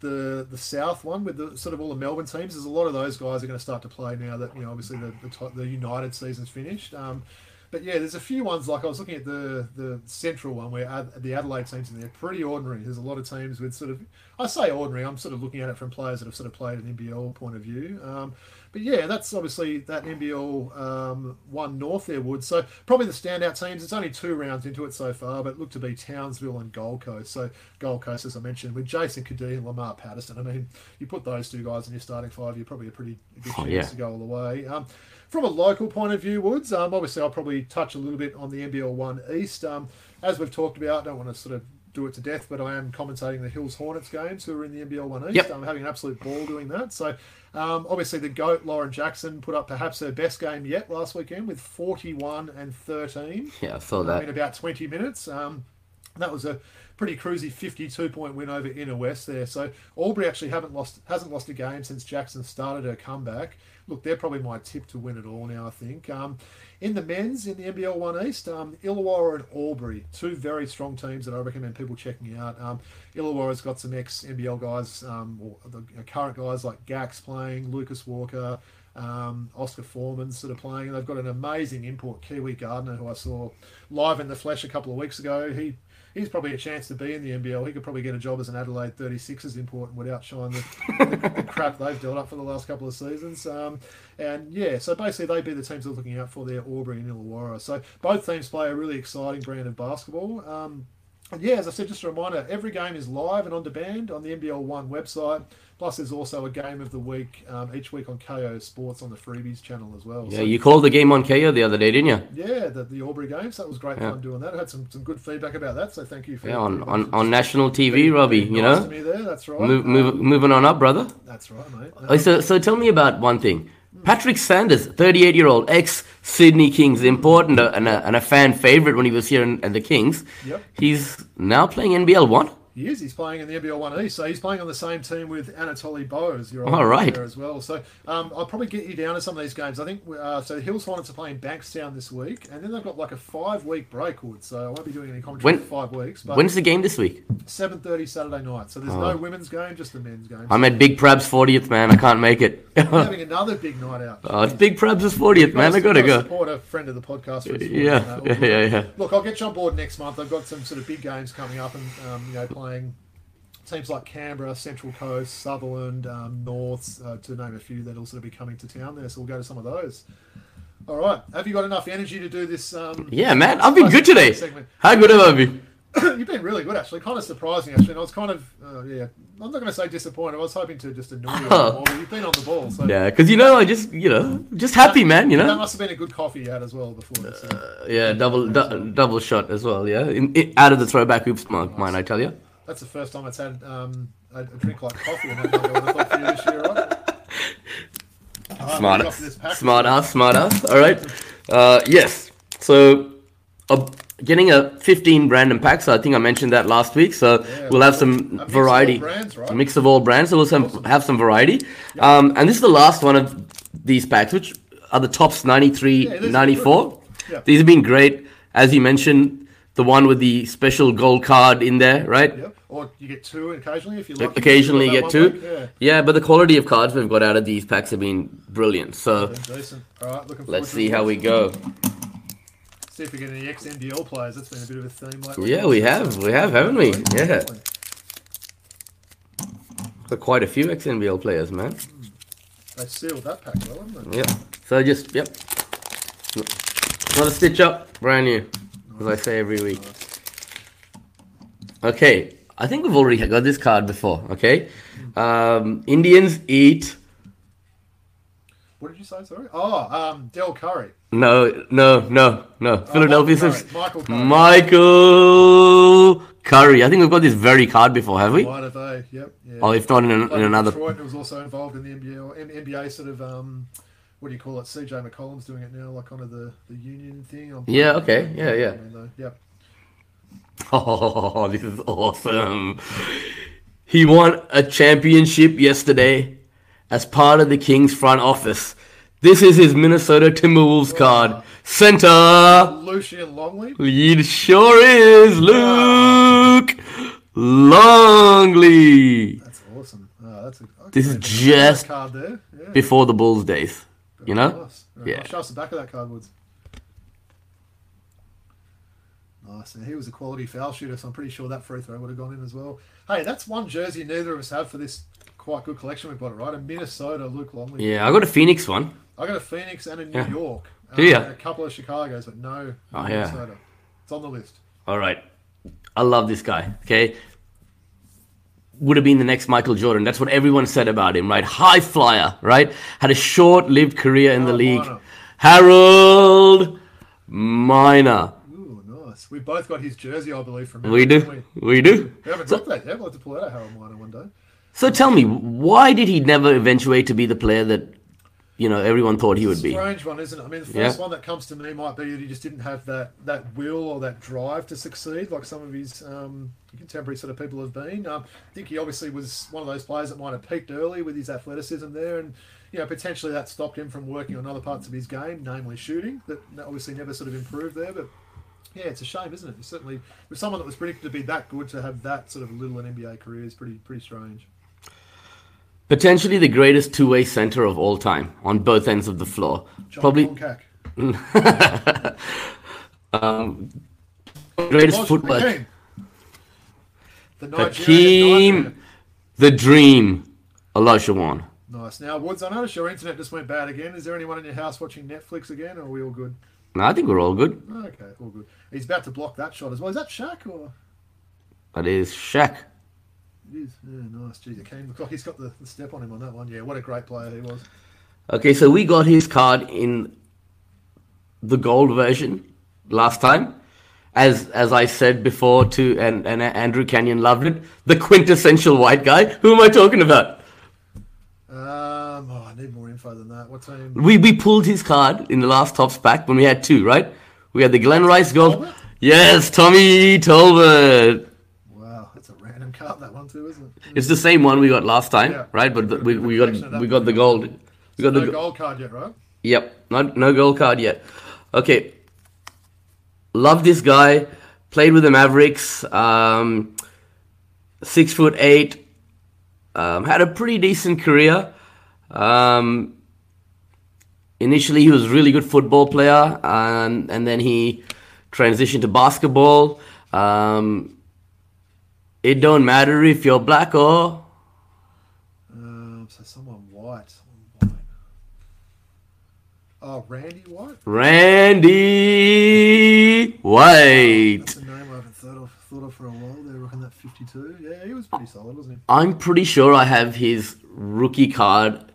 the the South one with the sort of all the Melbourne teams. There's a lot of those guys are going to start to play now that you know obviously the the, the United season's finished. Um, but yeah, there's a few ones like I was looking at the the Central one where Ad, the Adelaide teams in there pretty ordinary. There's a lot of teams with sort of I say ordinary. I'm sort of looking at it from players that have sort of played an NBL point of view. Um, but yeah, that's obviously that NBL um, one North there would. So probably the standout teams. It's only two rounds into it so far, but look to be Townsville and Gold Coast. So Gold Coast, as I mentioned, with Jason Cadee and Lamar Patterson. I mean, you put those two guys in your starting five, you're probably a pretty good Oh, chance yeah. to go all the way. Um, from a local point of view, Woods, um, obviously I'll probably touch a little bit on the NBL One East. Um, as we've talked about, I don't want to sort of do it to death, but I am commentating the Hills Hornets games who are in the NBL One East. Yep. I'm having an absolute ball doing that. So um, obviously the GOAT, Lauren Jackson, put up perhaps her best game yet last weekend with 41 and 13 Yeah, I saw that. in about 20 minutes. Um, that was a pretty cruisy 52 point win over Inner West there. So Albury actually haven't lost hasn't lost a game since Jackson started her comeback. Look, they're probably my tip to win it all now. I think. Um, in the men's in the NBL One East, um, Illawarra and Albury, two very strong teams that I recommend people checking out. Um, Illawarra's got some ex NBL guys, um, or the current guys like Gax playing, Lucas Walker, um, Oscar Forman sort of playing, they've got an amazing import, Kiwi Gardner, who I saw live in the flesh a couple of weeks ago. He he's probably a chance to be in the NBL. He could probably get a job as an Adelaide 36ers import and would outshine the, the, the crap they've dealt up for the last couple of seasons. Um, and yeah, so basically they'd be the teams they're looking out for there, Albury and Illawarra. So both teams play a really exciting brand of basketball. Um, and yeah, as I said, just a reminder, every game is live and on demand on the NBL One website. Plus, there's also a game of the week um, each week on Kayo Sports on the Freebies channel as well. Yeah, you called the game on Kayo the other day, didn't you? Yeah, the, the Albury games. That was great Yeah. fun doing that. I had some, some good feedback about that, so thank you for Yeah, on, on, on national TV, Robbie, you nice know? there. That's right. Move, move, Um, moving on up, brother. that's right, mate. Oh, So, so tell me about one thing. Patrick Sanders, 38 year old ex Sydney Kings import and a, and, a, and a fan favorite when he was here in, in the Kings. Yep. He's now playing NBL 1. He is. He's playing in the NBL One East, so he's playing on the same team with Anatoly Bose. Your All right. there as well. So um, I'll probably get you down to some of these games. I think uh, so. The Hills Hornets are playing Bankstown this week, and then they've got like a five week break. Wood, so I won't be doing any commentary When- for five weeks. But When's the game this week? seven thirty Saturday night. So there's Oh. no women's game, just the men's game. I'm at Big Prab's 40th, man. I can't make it. Having another big night out. oh, it's Big Prab's 40th, man. I gotta go. Support a friend of the podcast. Yeah, yeah, uh, yeah, yeah. Look, I'll get you on board next month. I've got some sort of big games coming up, and um, you know, playing teams like Canberra, Central Coast, Sutherland, um, North, uh, to name a few that'll sort of be coming to town there. So we'll go to some of those. All right. Have you got enough energy to do this? Um, Yeah, man, I've been good today. Segment? How good have I been? You've been really good, actually. Kind of surprising, actually. And I was kind of, uh, yeah, I'm not going to say disappointed. I was hoping to just annoy you a bit more, you've been on the ball. So Yeah, because you know, I just you know, just happy, man. You know. that must have been a good coffee you had as well before this. uh, Yeah, double du- double shot as well. Yeah, in, in, out of the throwback hoops mug, mine. I tell you. That's the first time it's had um, a, a drink like coffee mug, I thought for you this year, right? Smart moving ass, to this pack. smart ass, smart ass. All right. Uh, yes. So, uh, getting a 15 random pack. So I think I mentioned that last week. So Yeah, we'll have some mix of all variety, brands, right? a mix of all brands. So we'll some, have some variety. Um, and this is the last one of these packs, which are the Topps 93, Yeah, 94. good. Yeah. These have been great, as you mentioned. The one with the special gold card in there, right? Yep. Or you get two occasionally if you like. Occasionally you get two. Yeah. Yeah, but the quality of cards we've got out of these packs have been brilliant. So. All right, looking forward let's see how we go. See if we get any ex NBL players. That's been a bit of a theme lately. Yeah, we have, we have, haven't we? Yeah, got quite a few ex NBL players, man. They sealed that pack well, haven't they? Yep. So just yep. Not a stitch up, brand new, as I say every week. Okay, I think we've already got this card before. Okay, um, Indians eat. What did you say? Sorry. Oh, um, Del Curry. No, no, no, no. Philadelphia Michael. Curry. Michael Curry. Michael Curry. I think we've got this very card before, have we? Why did they? Yep. Yeah. Oh, if not in, an, in another. Detroit, was also involved in the NBA, M- NBA sort of um, what do you call it? CJ McCollum's doing it now, like kind of the, the union thing. I'm- Yeah, okay, yeah, yeah. Yep. Oh, this is awesome. He won a championship yesterday as part of the Kings front office. This is his Minnesota Timberwolves card. Center. Lucien Longley. It sure is Luc Longley. That's awesome. Oh, that's a, okay. This is just card there. Yeah. Before the Bulls days, you know? Nice. Very Yeah. Show us the back of that card, Woods. Nice. And he was a quality foul shooter, so I'm pretty sure that free throw would have gone in as well. Hey, that's one jersey neither of us have for this quite good collection we've got, right? A Minnesota Luc Longley. Yeah, I got a Phoenix one. I got a Phoenix and a New Yeah. York. Do ya? and A couple of Chicago's, but no Oh, yeah. Minnesota. It's on the list. All right. I love this guy. Okay. Would have been the next Michael Jordan. That's what everyone said about him, right? High flyer, right? Had a short lived career in the league. Harold Miner. We both got his jersey, I believe, from him. We do. We, We do. we haven't dropped that yet. We'll have to pull out a Harold Miner one day. So tell me, why did he never eventuate to be the player that, you know, everyone thought he would be? Strange one, isn't it? I mean, the first Yeah. one that comes to me might be that he just didn't have that, that will or that drive to succeed, like some of his um, contemporary sort of people have been. Um, I think he obviously was one of those players that might have peaked early with his athleticism there, and you know potentially that stopped him from working on other parts of his game, namely shooting. That that obviously never sort of improved there, but. Yeah, it's a shame, isn't it? It's certainly, with someone that was predicted to be that good to have that sort of little an NBA career is pretty pretty strange. Potentially the greatest two way center of all time on both ends of the floor. John Probably Konkak. Um, greatest. Hakeem. The Hakeem, the dream, Olajuwon. Nice. Now, Woods, I noticed your internet just went bad again. Is there anyone in your house watching Netflix again, or are we all good? No, I think we're all good. Okay, all good. He's about to block that shot as well. Is that Shaq or? That is Shaq. It is. Yeah, nice. Geez, came Looks like he's got the, the step on him on that one. Yeah, what a great player he was. Okay, so we got his card in the gold version last time. As as I said before to and, and Andrew Canyon loved it. The quintessential white guy. Who am I talking about? I need more info than that. What team? We we pulled his card in the last tops pack when we had two, right? We had the Glen Rice gold. Tolbert? Yes, Tommy Tolbert. Wow, that's a random card. That one too, isn't it? It's the same one we got last time, Yeah. right? But the, we, we got we got the gold. We got the No go- gold card yet, right? Yep, not no gold card yet. Okay, love this guy. Played with the Mavericks. Um, six foot eight. Um, had a pretty decent career. Um, initially, he was a really good football player, and and then he transitioned to basketball. Um, It don't matter if you're black or Um, so someone white. Someone white. Oh, Randy White. Randy White. That's a name I haven't thought of, thought of for a while. They're rocking that 52. Yeah, he was pretty solid, wasn't he? I'm pretty sure I have his rookie card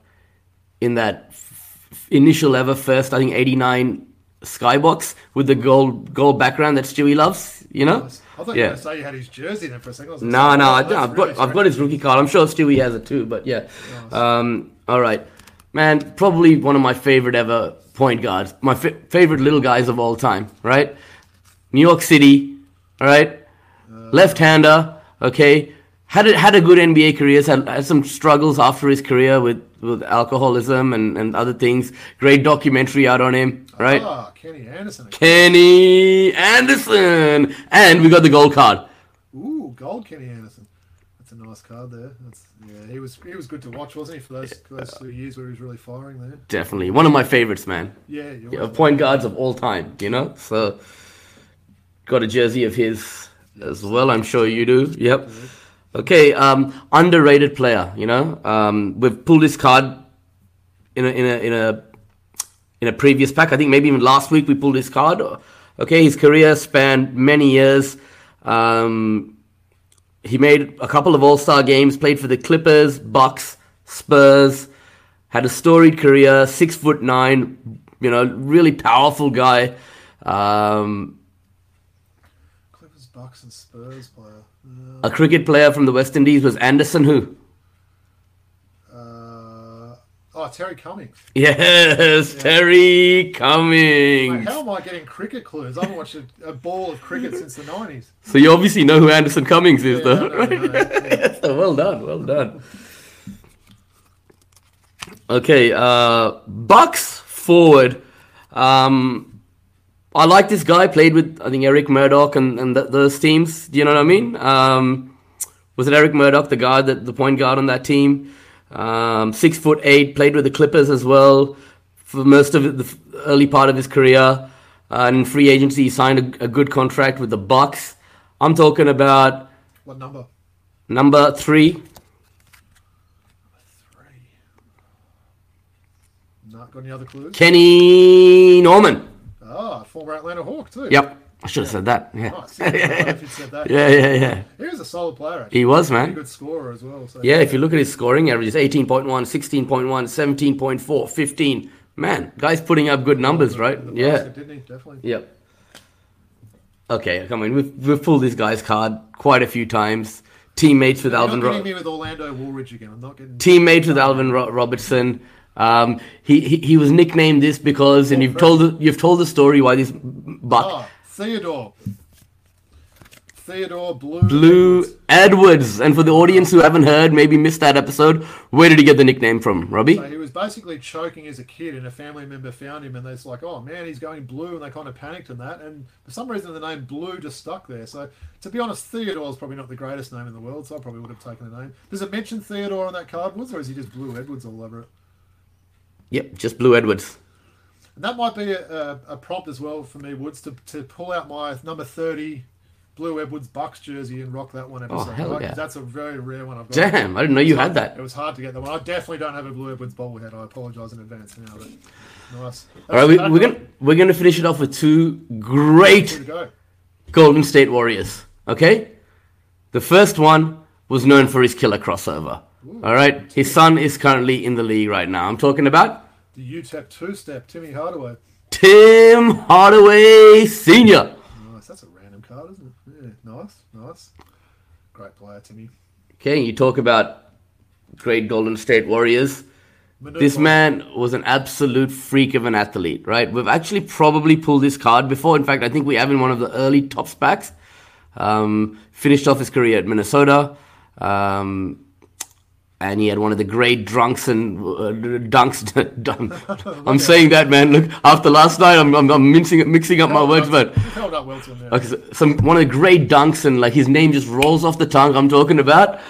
in that f- initial ever first, I think 89 skybox with the gold gold background that Stewie loves, you know? Nice. I thought you were going to say you had his jersey there for a second. No, say, no, oh, I, really got I've got his rookie card. I'm sure Stewie has it too, but yeah. Um, all right, man. Probably one of my favorite ever point guards. My fa- favorite little guys of all time. Right, New York City. All right, left-hander. Okay, had a, had a good NBA career. Had, had some struggles after his career with with alcoholism and, and other things. Great documentary out on him. Right. Ah, Kenny Anderson. Kenny Anderson, and we got the gold card. Ooh, gold Kenny Anderson. That's a nice card there. That's yeah. He was he was good to watch, wasn't he? For those those two years where he was really firing there. Definitely one of my favorites, man. Yeah, Yeah, right. point guards of all time, you know. So got a jersey of his as well. I'm sure you do. Yep. Okay. Um, underrated player. You know. Um, we've pulled this card in a in a in a in a previous pack. I think maybe even last week we pulled his card. Okay, his career spanned many years. Um, he made a couple of All Star games. Played for the Clippers, Bucks, Spurs. Had a storied career. Six foot nine. You know, really powerful guy. Um, Clippers, Bucks, and Spurs player. A cricket player from the West Indies was Anderson. Who? Uh, oh, Terry Cummings. Yes, Terry Mate, Cummings. how am I getting cricket clues? I haven't watched a, a ball of cricket since the nineties. So you obviously know who Anderson Cummings is, Yeah, though. I know, I know, yeah. Yes, well done, well done. Okay, uh, Bucks forward. Um, I like this guy. Played with I think Eric Murdock and, and th- those teams. Do you know what I mean? Um, was it Eric Murdock, the guard that the point guard on that team? Um, six foot eight. Played with the Clippers as well for most of the early part of his career. Uh, and in free agency, he signed a, a good contract with the Bucks. I'm talking about What number? number three. Three. Not got any other clues? Kenny Norman. Ah, former Atlanta Hawk too. Yep, I should have said that. Yeah, Nice. Yeah, if said that. yeah, yeah, yeah. He was a solid player. Actually. He was man. good scorer as well. So Yeah, if you look at his scoring averages 18.1, 16.1, 17.4, 15. Man, guy's putting up good numbers, right? Yeah. basket, didn't he? Definitely. Yep. Okay, come on. We've, we've pulled this guy's card quite a few times. Teammates with You're Alvin not getting Ro- me with Orlando Woolridge again. I'm not getting. teammates with Alvin Ro- Robertson. Um, he, he he was nicknamed this because, and you've told the, you've told the story why this buck Ah, Theodore. Theodore Blue. Blue Edwards. Edwards. And for the audience who haven't heard, maybe missed that episode, where did he get the nickname from, Robbie? So he was basically choking as a kid, and a family member found him, and they're like, "Oh man, he's going blue," and they kind of panicked in that. And for some reason, the name Blue just stuck there. So to be honest, Theodore is probably not the greatest name in the world, so I probably would have taken the name. Does it mention Theodore on that card, Woods, or is he just Blue Edwards all over it? Yep, just Blue Edwards. And that might be a, a, prompt as well for me, Woods, to, to pull out my number thirty Blue Edwards Bucks jersey and rock that one oh, episode. Oh, hell yeah. That's a very rare one I've got. Damn, I didn't know you had that. It was hard to get that one. I definitely don't have a Blue Edwards bobblehead. I apologise in advance now, but nice. All right, we, we're gonna we're gonna finish it off with two great go. Golden State Warriors. Okay, the first one was known for his killer crossover. All right, his son is currently in the league right now. I'm talking about The UTEP two step, Timmy Hardaway. Tim Hardaway Senior. Nice. That's a random card, isn't it? Yeah, nice, nice. Great player, Timmy. Okay, you talk about great Golden State Warriors. This man was an absolute freak of an athlete, right? We've actually probably pulled this card before. In fact, I think we have in one of the early top packs. Um, finished off his career at Minnesota. Um, and he had one of the great drunks and uh, dunks. I'm saying that, man. Look, after last night, I'm, I'm, I'm mixing, mixing up my words, but You've held up well till now. like, some one of the great dunks, and like his name just rolls off the tongue. I'm talking about.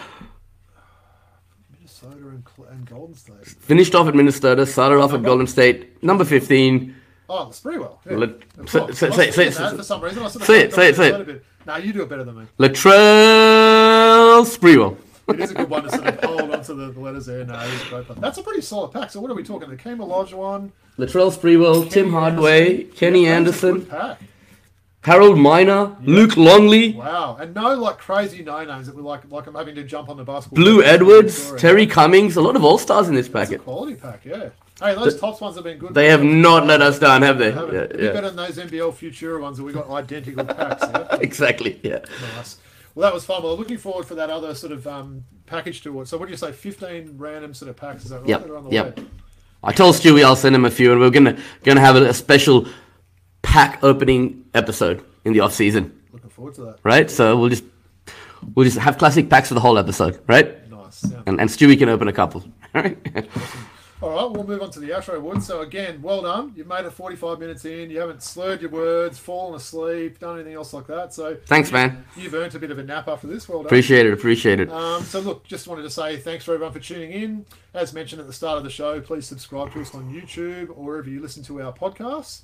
Minnesota and, and Golden State. Finished off at Minnesota, started off at Golden State, number 15. Oh, Sprewell. Yeah. Let- say- say- say- say- that for some reason. I sort of say it, got say it, say it. a bit. No, you do it better than me. Latrell Latrell Sprewell. it is a good one to sort of the, the letters there. No, it is great. But that's a pretty solid pack. So what are we talking? The Kema Olajuwon, Latrell Sprewell, Tim Hardaway, Kenny Yeah, that's a Anderson, good pack. Harold Miner, Luc Longley, Wow, and no like crazy no names that we like. Like I'm having to jump on the basketball. Blue Edwards. Terry Cummings, a lot of all stars in this That's a packet. quality pack. Yeah. Hey, those Topps ones have been good. They have not let us down, have they? Haven't. Yeah, yeah. better than those NBL Futera ones that we got identical packs. Yeah? Exactly. Yeah. Nice. Well, that was fun. Well, looking forward for that other sort of um, package to it. So, what do you say? Fifteen random sort of packs? Is that right? Yep, on the yep. way? I told Stewie I'll send him a few, and we're gonna gonna have a, a special pack opening episode in the off season, Looking forward to that. right? So we'll just we'll just have classic packs for the whole episode, right? Nice. Yeah. And and Stewie can open a couple. Right? All right, we'll move on to the outro, Wood. So again, well done. You've made it 45 minutes in. You haven't slurred your words, fallen asleep, done anything else like that. So Thanks, man. you've earned a bit of a nap after this. Well done. Appreciate it. Appreciate it. Um, so look, just wanted to say thanks for everyone for tuning in. As mentioned at the start of the show, please subscribe to us on YouTube or wherever you listen to our podcasts.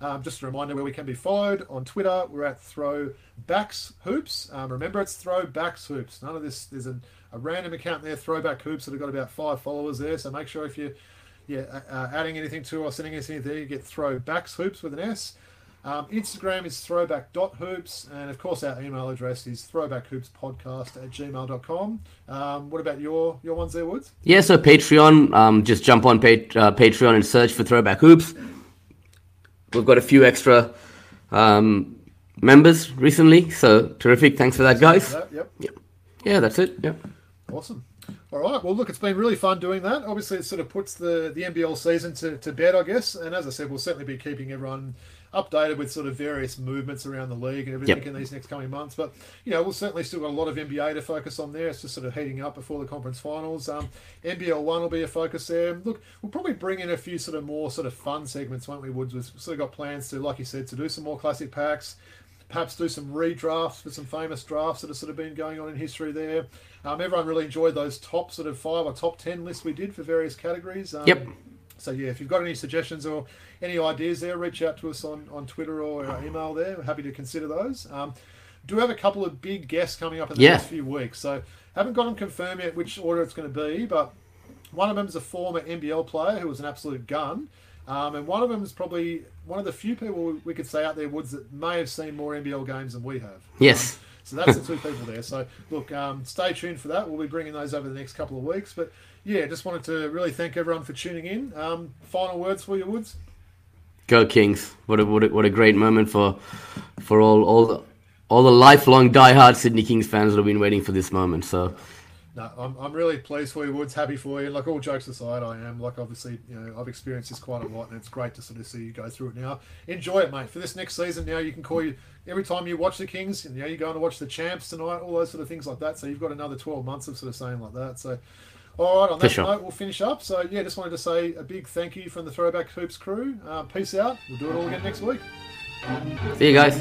Um, just a reminder where we can be followed on Twitter. We're at Throwbacks Hoops. Um, remember, it's Throwbacks Hoops. None of this. There's a, a random account there, Throwback Hoops, that have got about five followers there. So make sure if you, yeah, uh, adding anything to or sending anything there, you get Throwbacks Hoops with an S. Um, Instagram is throwback.hoops, and of course, our email address is throwbackhoopspodcast at gmail.com. Um, what about your your ones there, Woods? Yeah, so Patreon, um, just jump on uh, Patreon and search for Throwback Hoops. We've got a few extra um, members recently, so terrific. Thanks for that, guys. That, yep. Yeah, that's it. Yeah. Awesome. All right. Well, look, it's been really fun doing that. Obviously, it sort of puts the, the NBL season to, to bed, I guess. And as I said, we'll certainly be keeping everyone updated with sort of various movements around the league and everything Yep. in these next coming months. But, you know, we'll certainly still got a lot of NBA to focus on there. It's just sort of heating up before the conference finals. Um, NBL 1 will be a focus there. Look, we'll probably bring in a few sort of more sort of fun segments, won't we, Woods? We've sort of got plans to, like you said, to do some more classic packs perhaps do some redrafts for some famous drafts that have sort of been going on in history there. Um, everyone really enjoyed those top sort of five or top ten lists we did for various categories. Um, Yep. So yeah, if you've got any suggestions or any ideas there, reach out to us on, on Twitter or our email there. We're happy to consider those. Um, do have a couple of big guests coming up in the Yeah. next few weeks. So haven't got them confirmed yet which order it's going to be, but one of them is a former NBL player who was an absolute gun. Um, and one of them is probably one of the few people we could say out there, Woods, that may have seen more NBL games than we have. Yes. Um, so that's the two people there. So look, um, stay tuned for that. We'll be bringing those over the next couple of weeks. But yeah, just wanted to really thank everyone for tuning in. Um, final words for you, Woods. Go Kings! What a what a, what a great moment for for all all the, all the lifelong diehard Sydney Kings fans that have been waiting for this moment. So No, I'm, I'm really pleased for you, Woods. Happy for you. Like all jokes aside, I am. Like obviously, you know, I've experienced this quite a lot, and it's great to sort of see you go through it now. Enjoy it, mate. For this next season, now you can call you every time you watch the Kings, and you know, you're going to watch the champs tonight, all those sort of things like that. So you've got another 12 months of sort of saying like that. So. All right, on that sure. note, we'll finish up. So, yeah, just wanted to say a big thank you from the Throwback Hoops crew. Uh, peace out. We'll do it all again next week. see you guys.